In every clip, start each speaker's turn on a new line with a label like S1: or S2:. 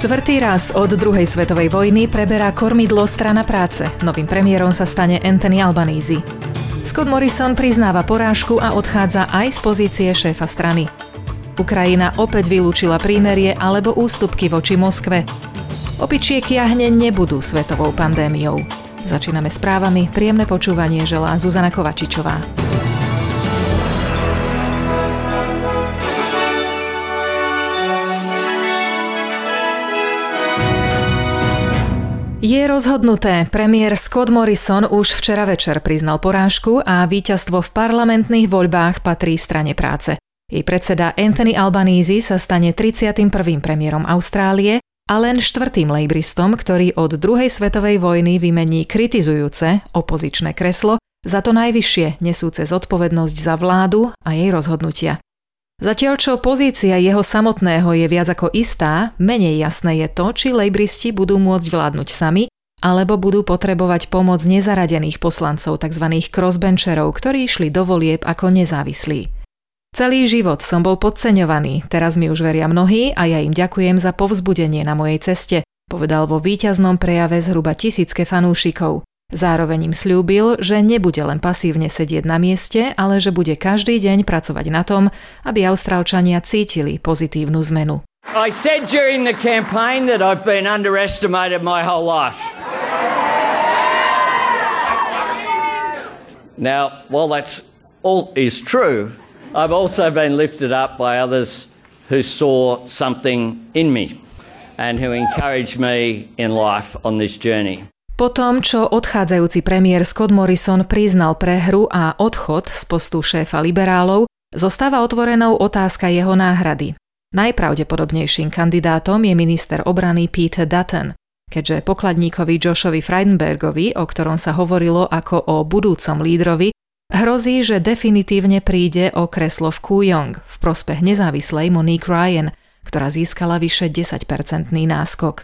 S1: Štvrtý raz od druhej svetovej vojny preberá kormidlo strana práce. Novým premiérom sa stane Anthony Albanese. Scott Morrison priznáva porážku a odchádza aj z pozície šéfa strany. Ukrajina opäť vylúčila prímerie alebo ústupky voči Moskve. Opičie kiahne nebudú svetovou pandémiou. Začíname správami, príjemné počúvanie želá Zuzana Kovačičová. Je rozhodnuté. Premiér Scott Morrison už včera večer priznal porážku a víťazstvo v parlamentných voľbách patrí strane práce. Jej predseda Anthony Albanese sa stane 31. premiérom Austrálie a len štvrtým lejbristom, ktorý od druhej svetovej vojny vymení kritizujúce opozičné kreslo za to najvyššie nesúce zodpovednosť za vládu a jej rozhodnutia. Zatiaľ čo pozícia jeho samotného je viac ako istá, menej jasné je to, či lejbristi budú môcť vládnuť sami, alebo budú potrebovať pomoc nezaradených poslancov tzv. crossbencherov, ktorí išli do volieb ako nezávislí. Celý život som bol podceňovaný, teraz mi už veria mnohí a ja im ďakujem za povzbudenie na mojej ceste, povedal vo víťaznom prejave zhruba tisícke fanúšikov. Zároveň im slúbil, že nebude len pasívne sedieť na mieste, ale že bude každý deň pracovať na tom, aby Austrálčania cítili pozitívnu zmenu. I said during the campaign that I've been underestimated my whole life.
S2: Now, while that's all is true, I've also been lifted up by others who saw something in me and who encouraged me in life on this journey.
S1: Po tom, čo odchádzajúci premiér Scott Morrison priznal prehru a odchod z postu šéfa liberálov, zostáva otvorenou otázka jeho náhrady. Najpravdepodobnejším kandidátom je minister obrany Peter Dutton, keďže pokladníkovi Joshovi Freidenbergovi, o ktorom sa hovorilo ako o budúcom lídrovi, hrozí, že definitívne príde o kreslo v Kujong v prospech nezávislej Monique Ryan, ktorá získala vyše 10-percentný náskok.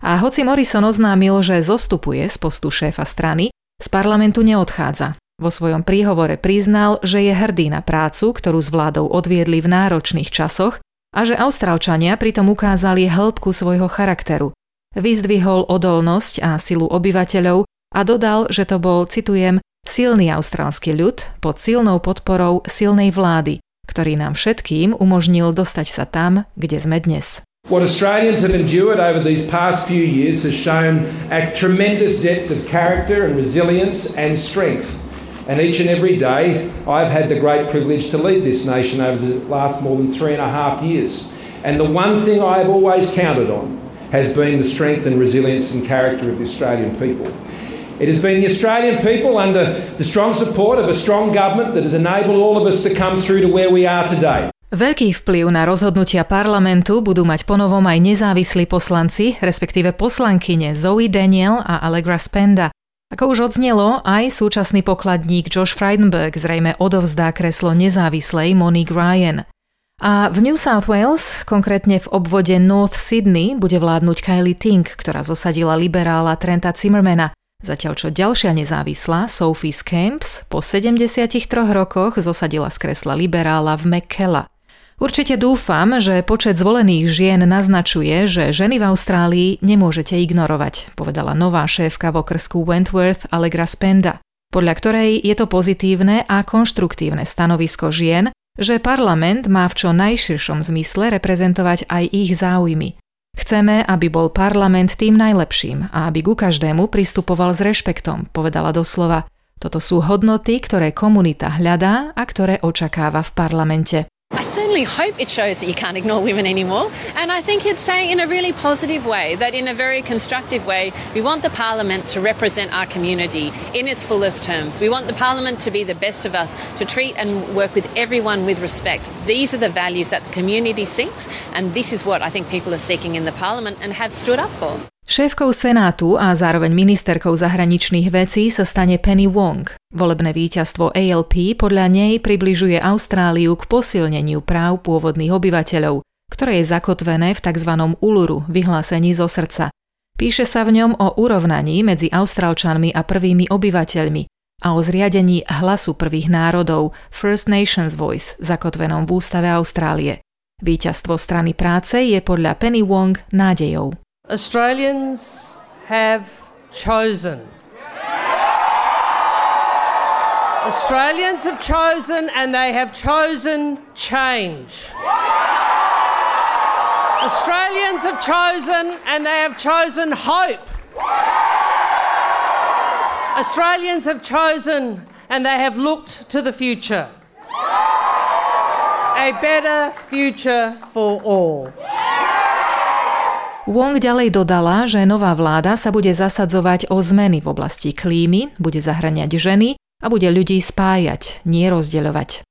S1: A hoci Morrison oznámil, že zostupuje z postu šéfa strany, z parlamentu neodchádza. Vo svojom príhovore priznal, že je hrdý na prácu, ktorú s vládou odviedli v náročných časoch a že Austrálčania pritom ukázali hĺbku svojho charakteru. Vyzdvihol odolnosť a silu obyvateľov a dodal, že to bol, citujem, silný austrálsky ľud pod silnou podporou silnej vlády, ktorý nám všetkým umožnil dostať sa tam, kde sme dnes.
S3: What Australians have endured over these past few years has shown a tremendous depth of character and resilience and strength. And each and every day, I've had the great privilege to lead this nation over the last more than three and a half years. And the one thing I have always counted on has been the strength and resilience and character of the Australian people. It has been the Australian people under the strong support of a strong government that has enabled all of us to come through to where we are today.
S1: Veľký vplyv na rozhodnutia parlamentu budú mať ponovom aj nezávislí poslanci, respektíve poslankyne Zoe Daniel a Allegra Spenda. Ako už odznelo, aj súčasný pokladník Josh Frydenberg zrejme odovzdá kreslo nezávislej Monique Ryan. A v New South Wales, konkrétne v obvode North Sydney, bude vládnuť Kylie Tink, ktorá zosadila liberála Trenta Zimmermana, zatiaľ čo ďalšia nezávislá, Sophie Scamps, po 73 rokoch zosadila z kresla liberála v McKella. Určite dúfam, že počet zvolených žien naznačuje, že ženy v Austrálii nemôžete ignorovať, povedala nová šéfka v okrsku Wentworth Allegra Spenda, podľa ktorej je to pozitívne a konštruktívne stanovisko žien, že parlament má v čo najširšom zmysle reprezentovať aj ich záujmy. Chceme, aby bol parlament tým najlepším a aby ku každému pristupoval s rešpektom, povedala doslova. Toto sú hodnoty, ktoré komunita hľadá a ktoré očakáva v parlamente.
S4: I certainly hope it shows that you can't ignore women anymore. And I think it's saying in a really positive way, that in a very constructive way, we want the Parliament to represent our community in its fullest terms. We want the Parliament to be the best of us, to treat and work with everyone with respect. These are the values that the community seeks, and this is what I think people are seeking in the Parliament and have stood up for.
S1: Šéfkou Senátu a zároveň ministerkou zahraničných vecí sa stane Penny Wong. Volebné víťazstvo ALP podľa nej približuje Austráliu k posilneniu práv pôvodných obyvateľov, ktoré je zakotvené v tzv. Uluru, vyhlásení zo srdca. Píše sa v ňom o urovnaní medzi Austrálčanmi a prvými obyvateľmi a o zriadení hlasu prvých národov First Nations Voice, zakotvenom v ústave Austrálie. Víťazstvo strany práce je podľa Penny Wong nádejou.
S5: Australians have chosen. Australians have chosen and they have chosen change. Australians have chosen and they have chosen hope. Australians have chosen and they have looked to the future. A better future for all.
S1: Wong ďalej dodala, že nová vláda sa bude zasadzovať o zmeny v oblasti klímy, bude zahraniať ženy a bude ľudí spájať, nie rozdeľovať.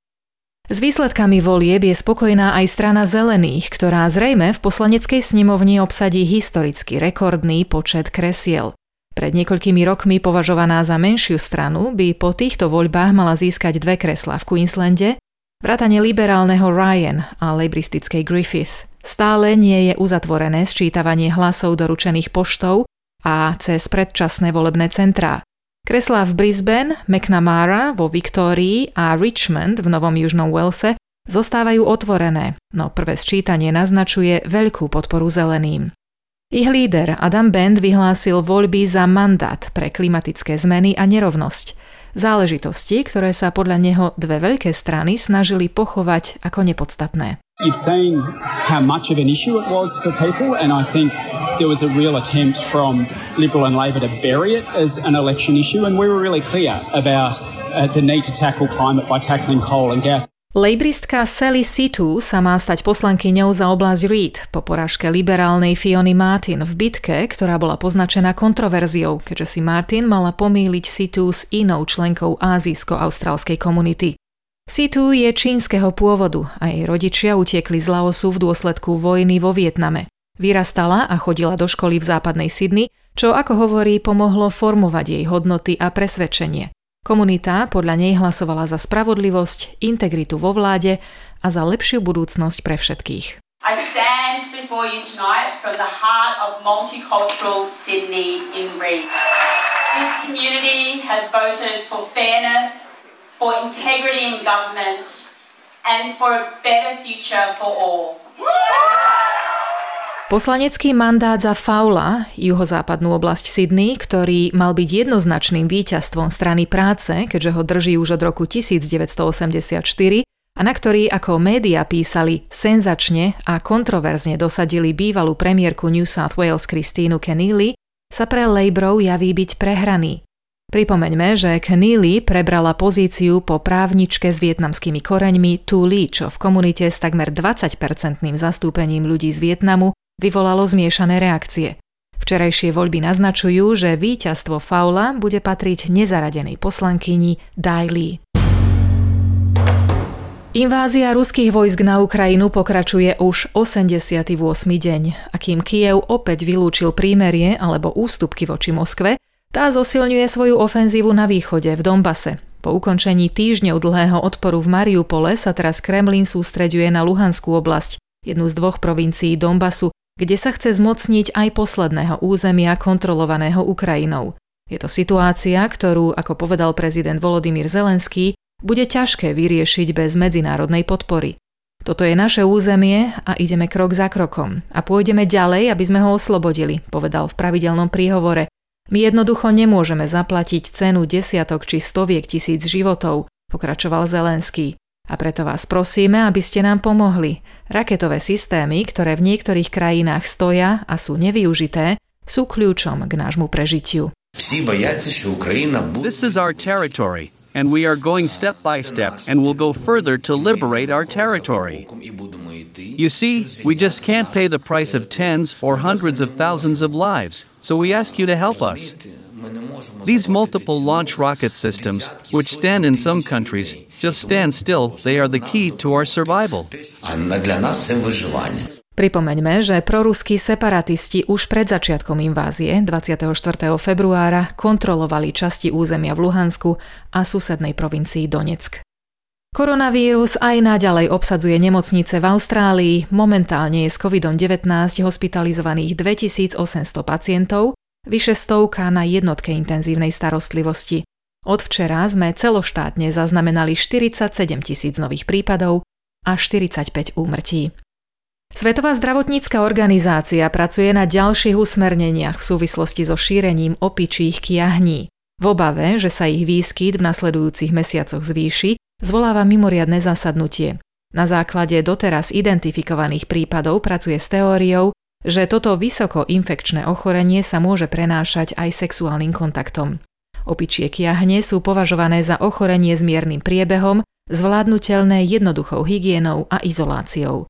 S1: S výsledkami volieb je spokojná aj strana zelených, ktorá zrejme v poslaneckej snemovni obsadí historicky rekordný počet kresiel. Pred niekoľkými rokmi považovaná za menšiu stranu by po týchto voľbách mala získať dve kreslá v Queenslande, vrátane liberálneho Ryan a lebristickej Griffith. Stále nie je uzatvorené sčítavanie hlasov doručených poštou a cez predčasné volebné centrá. Kreslá v Brisbane, McNamara vo Viktórii a Richmond v Novom Južnom Walese zostávajú otvorené, no prvé sčítanie naznačuje veľkú podporu zeleným. Ich líder Adam Bend vyhlásil voľby za mandát pre klimatické zmeny a nerovnosť. Záležitosti, ktoré sa podľa neho dve veľké strany snažili pochovať ako nepodstatné.
S6: You've seen how much of an issue it was for people, and I think there was a real attempt from Liberal and Labor to bury it as an election issue, and we were really clear about uh, the need to tackle climate by tackling coal and gas.
S1: Lejbristka Sally Situ sa má stať poslankyňou za oblasť Reed po porážke liberálnej Fiony Martin v bitke, ktorá bola poznačená kontroverziou, keďže si Martin mala pomýliť Situ s inou členkou azijsko-austrálskej komunity. Situ je čínskeho pôvodu a jej rodičia utiekli z Laosu v dôsledku vojny vo Vietname. Vyrastala a chodila do školy v západnej Sydney, čo ako hovorí pomohlo formovať jej hodnoty a presvedčenie. Komunita podľa nej hlasovala za spravodlivosť, integritu vo vláde a za lepšiu budúcnosť pre všetkých. I stand before you tonight from the heart of multicultural Sydney in Reed. This community has voted for fairness, for integrity in government, and for a better future for all. Poslanecký mandát za Faula, juhozápadnú oblasť Sydney, ktorý mal byť jednoznačným víťazstvom strany práce, keďže ho drží už od roku 1984 a na ktorý, ako média písali, senzačne a kontroverzne dosadili bývalú premiérku New South Wales Christínu Keneally, sa pre Labourov javí byť prehraný. Pripomeňme, že Keneally prebrala pozíciu po právničke s vietnamskými koreňmi Tu Li, čo v komunite s takmer 20-percentným zastúpením ľudí z Vietnamu vyvolalo zmiešané reakcie. Včerajšie voľby naznačujú, že víťazstvo Faula bude patriť nezaradenej poslankyni Dai Li. Invázia ruských vojsk na Ukrajinu pokračuje už 88. deň, akým Kiev opäť vylúčil prímerie alebo ústupky voči Moskve, tá zosilňuje svoju ofenzívu na východe, v Dombase. Po ukončení týždňov dlhého odporu v Mariupole sa teraz Kremlin sústreďuje na Luhanskú oblasť, jednu z dvoch provincií Donbasu, kde sa chce zmocniť aj posledného územia kontrolovaného Ukrajinou. Je to situácia, ktorú, ako povedal prezident Volodymyr Zelenský, bude ťažké vyriešiť bez medzinárodnej podpory. Toto je naše územie a ideme krok za krokom a pôjdeme ďalej, aby sme ho oslobodili, povedal v pravidelnom príhovore, my jednoducho nemôžeme zaplatiť cenu desiatok či stoviek tisíc životov, pokračoval Zelenský. A preto vás prosíme, aby ste nám pomohli. Raketové systémy, ktoré v niektorých krajinách stoja a sú nevyužité, sú kľúčom k nášmu prežitiu.
S7: This is our territory. And we are going step by step and will go further to liberate our territory. You see, we just can't pay the price of tens or hundreds of thousands of lives, so we ask you to help us. These multiple launch rocket systems, which stand in some countries, just stand still, they are the key to our survival.
S1: Pripomeňme, že proruskí separatisti už pred začiatkom invázie 24. februára kontrolovali časti územia v Luhansku a susednej provincii Donetsk. Koronavírus aj naďalej obsadzuje nemocnice v Austrálii. Momentálne je s COVID-19 hospitalizovaných 2800 pacientov, vyše stovka na jednotke intenzívnej starostlivosti. Od včera sme celoštátne zaznamenali 47 tisíc nových prípadov a 45 úmrtí. Svetová zdravotnícka organizácia pracuje na ďalších usmerneniach v súvislosti so šírením opičích kiahní. V obave, že sa ich výskyt v nasledujúcich mesiacoch zvýši, zvoláva mimoriadne zasadnutie. Na základe doteraz identifikovaných prípadov pracuje s teóriou, že toto vysoko infekčné ochorenie sa môže prenášať aj sexuálnym kontaktom. Opičie kiahne sú považované za ochorenie s miernym priebehom, zvládnutelné jednoduchou hygienou a izoláciou.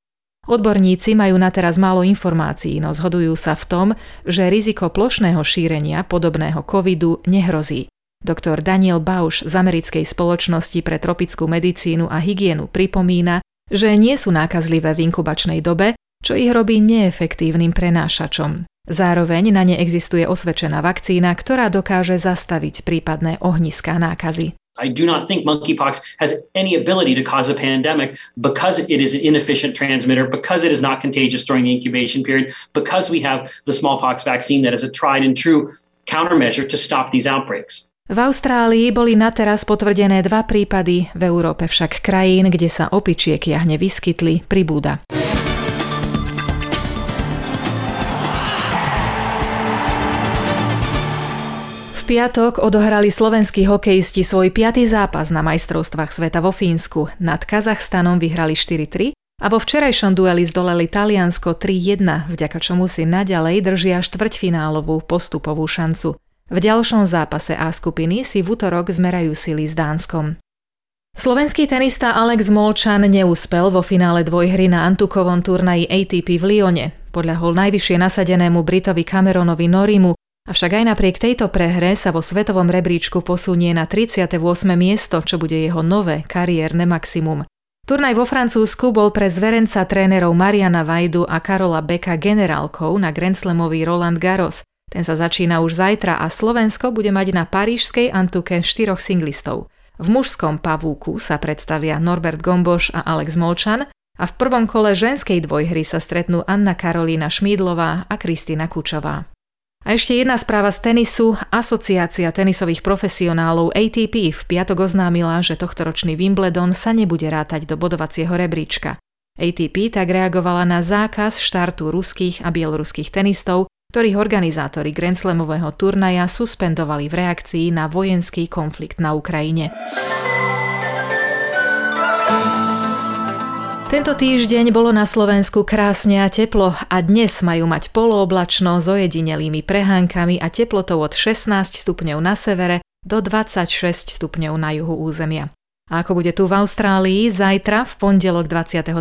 S1: Odborníci majú na teraz málo informácií, no zhodujú sa v tom, že riziko plošného šírenia podobného covidu nehrozí. Doktor Daniel Bausch z americkej spoločnosti pre tropickú medicínu a hygienu pripomína, že nie sú nákazlivé v inkubačnej dobe, čo ich robí neefektívnym prenášačom. Zároveň na ne existuje osvedčená vakcína, ktorá dokáže zastaviť prípadné ohniská nákazy.
S8: I do not think monkeypox has any ability to cause a pandemic because it is an inefficient transmitter, because it is not contagious during the incubation period, because we have the smallpox vaccine that is a tried and true countermeasure to stop these outbreaks.
S1: V Austrálii boli na teraz potvrdené dva prípady, v Európe však krajín, kde sa opičiek jahne vyskytli, pribúda. Piatok odohrali slovenskí hokejisti svoj piatý zápas na majstrovstvách sveta vo Fínsku. Nad Kazachstanom vyhrali 4-3 a vo včerajšom dueli zdolali Taliansko 3-1, vďaka čomu si naďalej držia štvrťfinálovú postupovú šancu. V ďalšom zápase A skupiny si v útorok zmerajú sily s Dánskom. Slovenský tenista Alex Molčan neúspel vo finále dvojhry na Antukovom turnaji ATP v Lyone. Podľahol najvyššie nasadenému Britovi Cameronovi Norimu Avšak aj napriek tejto prehre sa vo svetovom rebríčku posunie na 38. miesto, čo bude jeho nové kariérne maximum. Turnaj vo Francúzsku bol pre zverenca trénerov Mariana Vajdu a Karola Beka generálkou na Grand Slamový Roland Garros. Ten sa začína už zajtra a Slovensko bude mať na parížskej Antuke štyroch singlistov. V mužskom pavúku sa predstavia Norbert Gomboš a Alex Molčan a v prvom kole ženskej dvojhry sa stretnú Anna Karolína Šmídlová a Kristina Kučová. A ešte jedna správa z tenisu. Asociácia tenisových profesionálov ATP v piatok oznámila, že tohtoročný Wimbledon sa nebude rátať do bodovacieho rebríčka. ATP tak reagovala na zákaz štartu ruských a bieloruských tenistov, ktorých organizátori Grand Slamového turnaja suspendovali v reakcii na vojenský konflikt na Ukrajine. Tento týždeň bolo na Slovensku krásne a teplo a dnes majú mať polooblačno s ojedinelými prehánkami a teplotou od 16 stupňov na severe do 26 stupňov na juhu územia. A ako bude tu v Austrálii, zajtra v pondelok 23.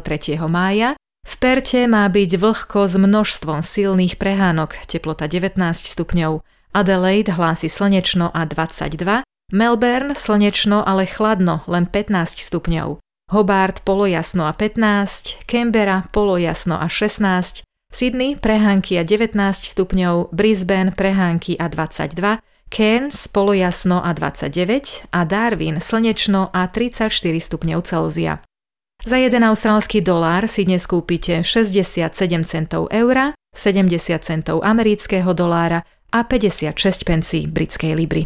S1: mája v Perte má byť vlhko s množstvom silných prehánok, teplota 19 stupňov. Adelaide hlási slnečno a 22, Melbourne slnečno, ale chladno, len 15 stupňov. Hobart polojasno a 15, Canberra polojasno a 16, Sydney prehánky a 19 stupňov, Brisbane prehánky a 22, Cairns polojasno a 29 a Darwin slnečno a 34 stupňov Celzia. Za jeden austrálsky dolár si dnes kúpite 67 centov eura, 70 centov amerického dolára a 56 pencí britskej libry.